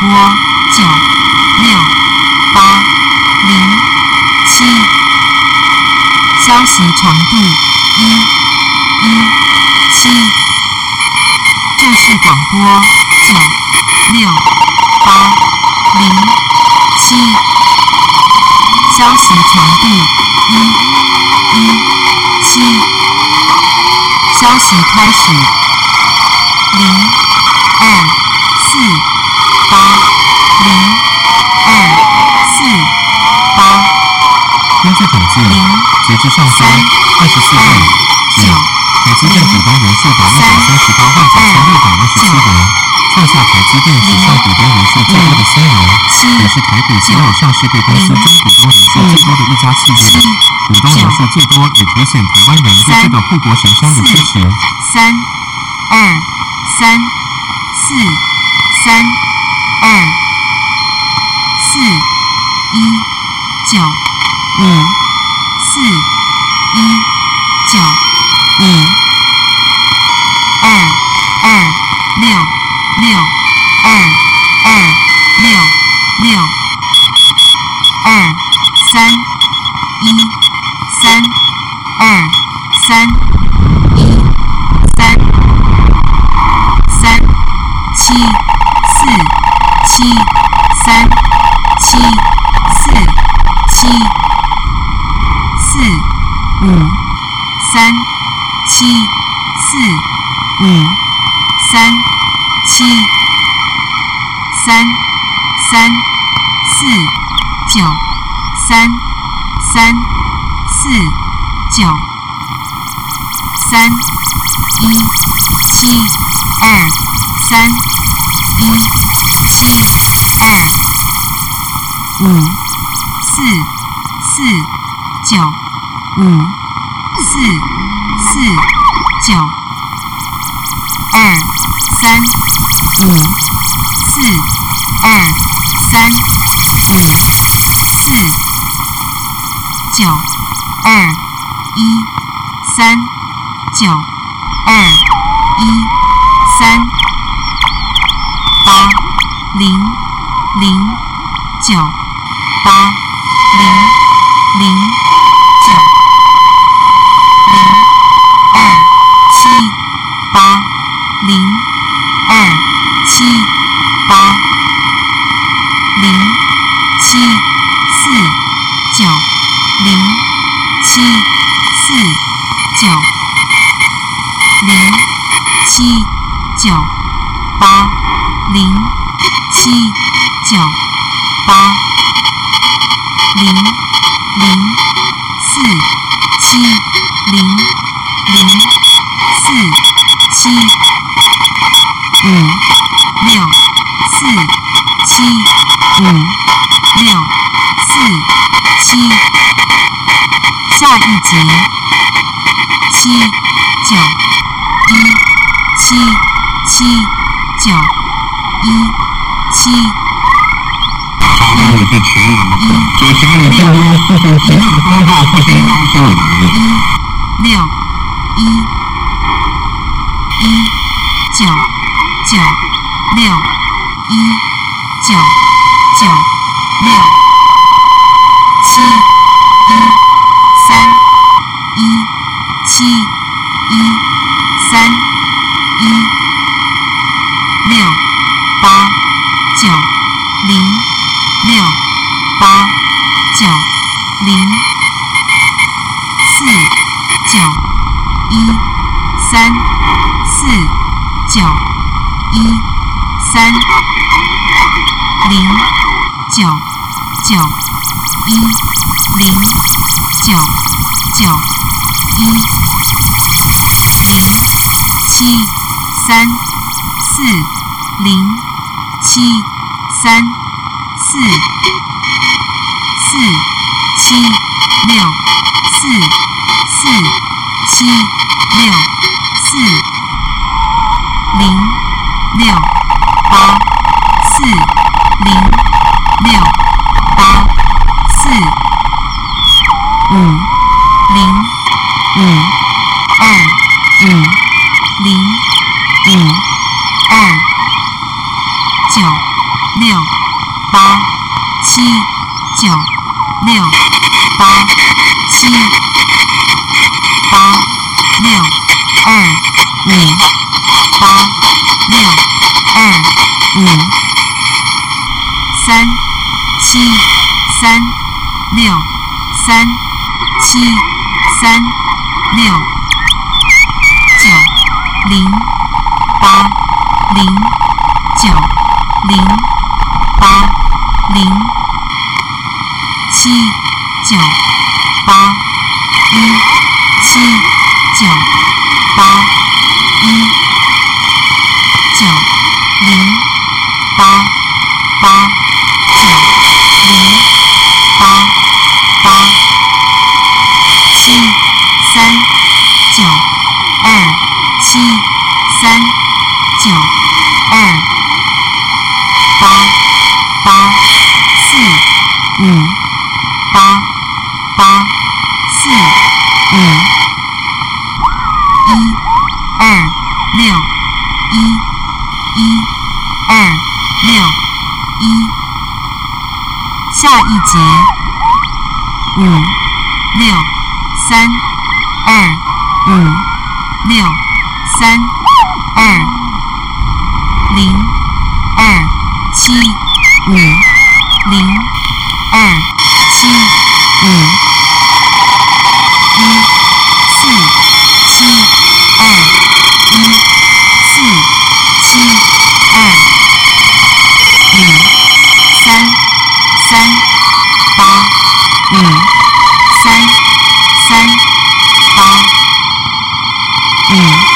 播九六八零七，消息传递一一七，这是广播九六八零七，消息传递一一七，消息开始零二四。八零二四八根据统计，零截至上周二十四日止，台积电股东人数达一百三十八万九千六百二十七人，创下台积电史上股东人数最多的三年，也是台股所有上市贵公司中股东人数最多的一家企业。股东人数最多，也凸显台湾人对这个护国神山的支持。三二三四三二四一九五四一九五二二六六二二六六二三一。五四四九五四四九二三五四二三五四九二一三九二一三八零零九八零零九零二七八零七我是全网的，就家里更多事情，其他的工作事情都是你。一六一一九九六一九九六七零四九一三四九一三零九九一零九九一零七三四零七三四四七六四四七六四零六八四零六八四五零五二五零五二九六八七五三七三六三七三六九零八零九零三二零二七五零二七五一四七二一四七二五三三八五三三八五。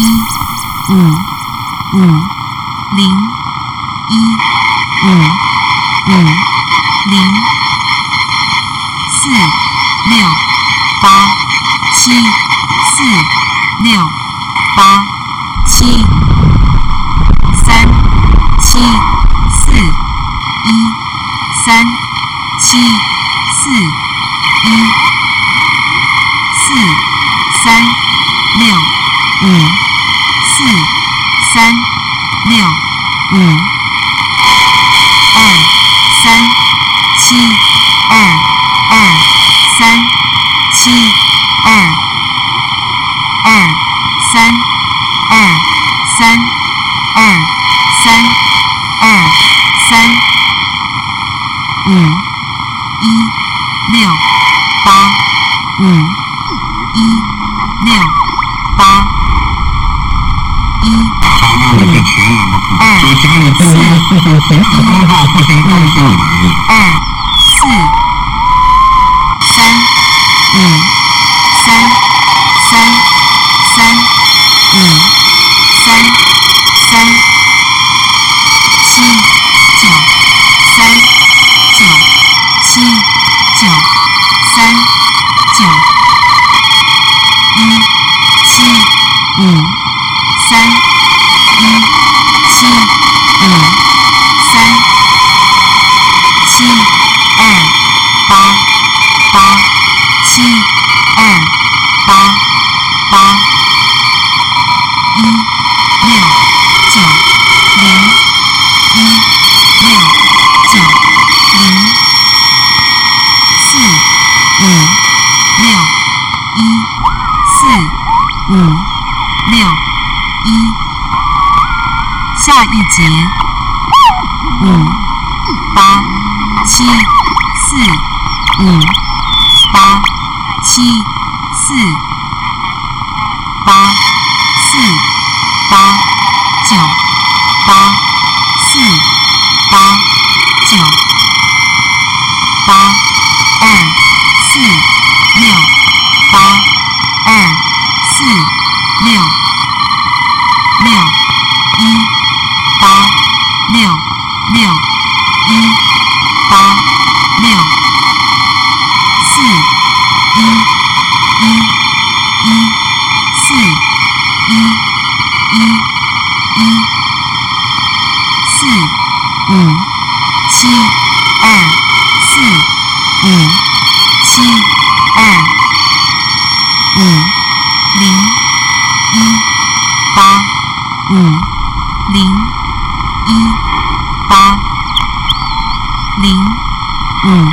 一五五零一五五零四六八七四六八七三七四一三七 Mm. 一四八四八九八四八九八二四六八二四六六一八六六七二五零一八五零一八零五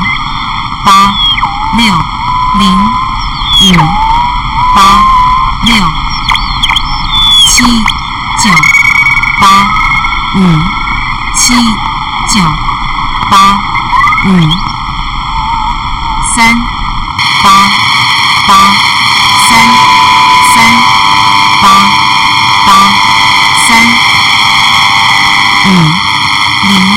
八六零五八六七九八五七九八五三八八三三八八三。五零。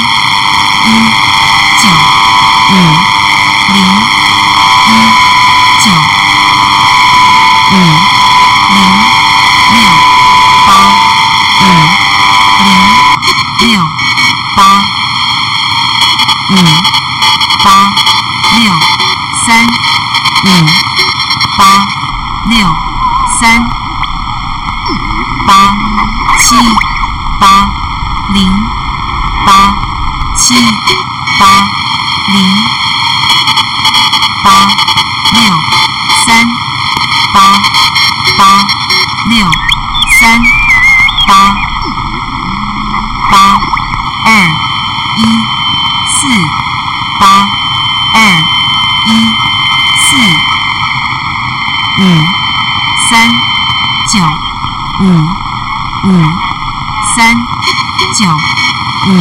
九五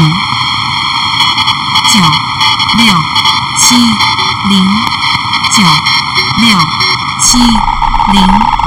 九六七零九六七零。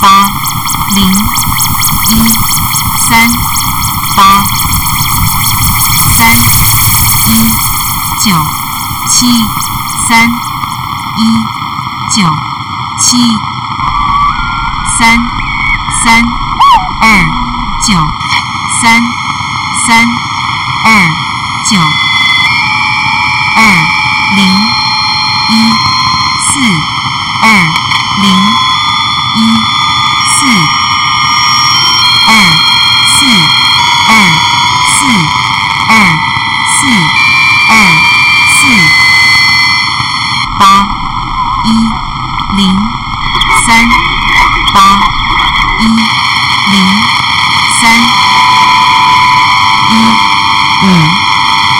八零一三八三一九七三一九七三三二九三三二九二零一四二零一四八一零三八一零三一五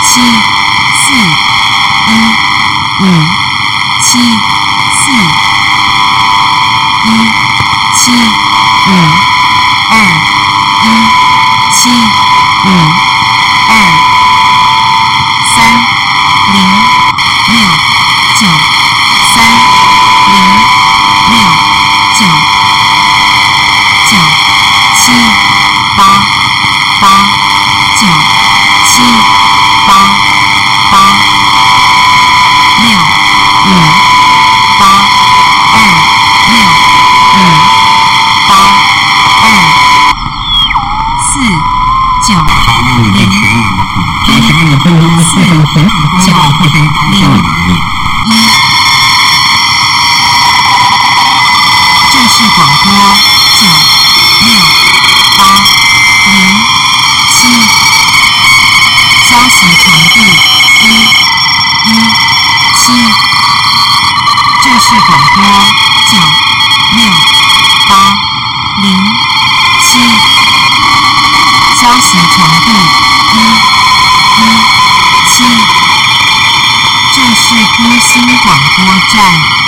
七四一五七四一七五二一七五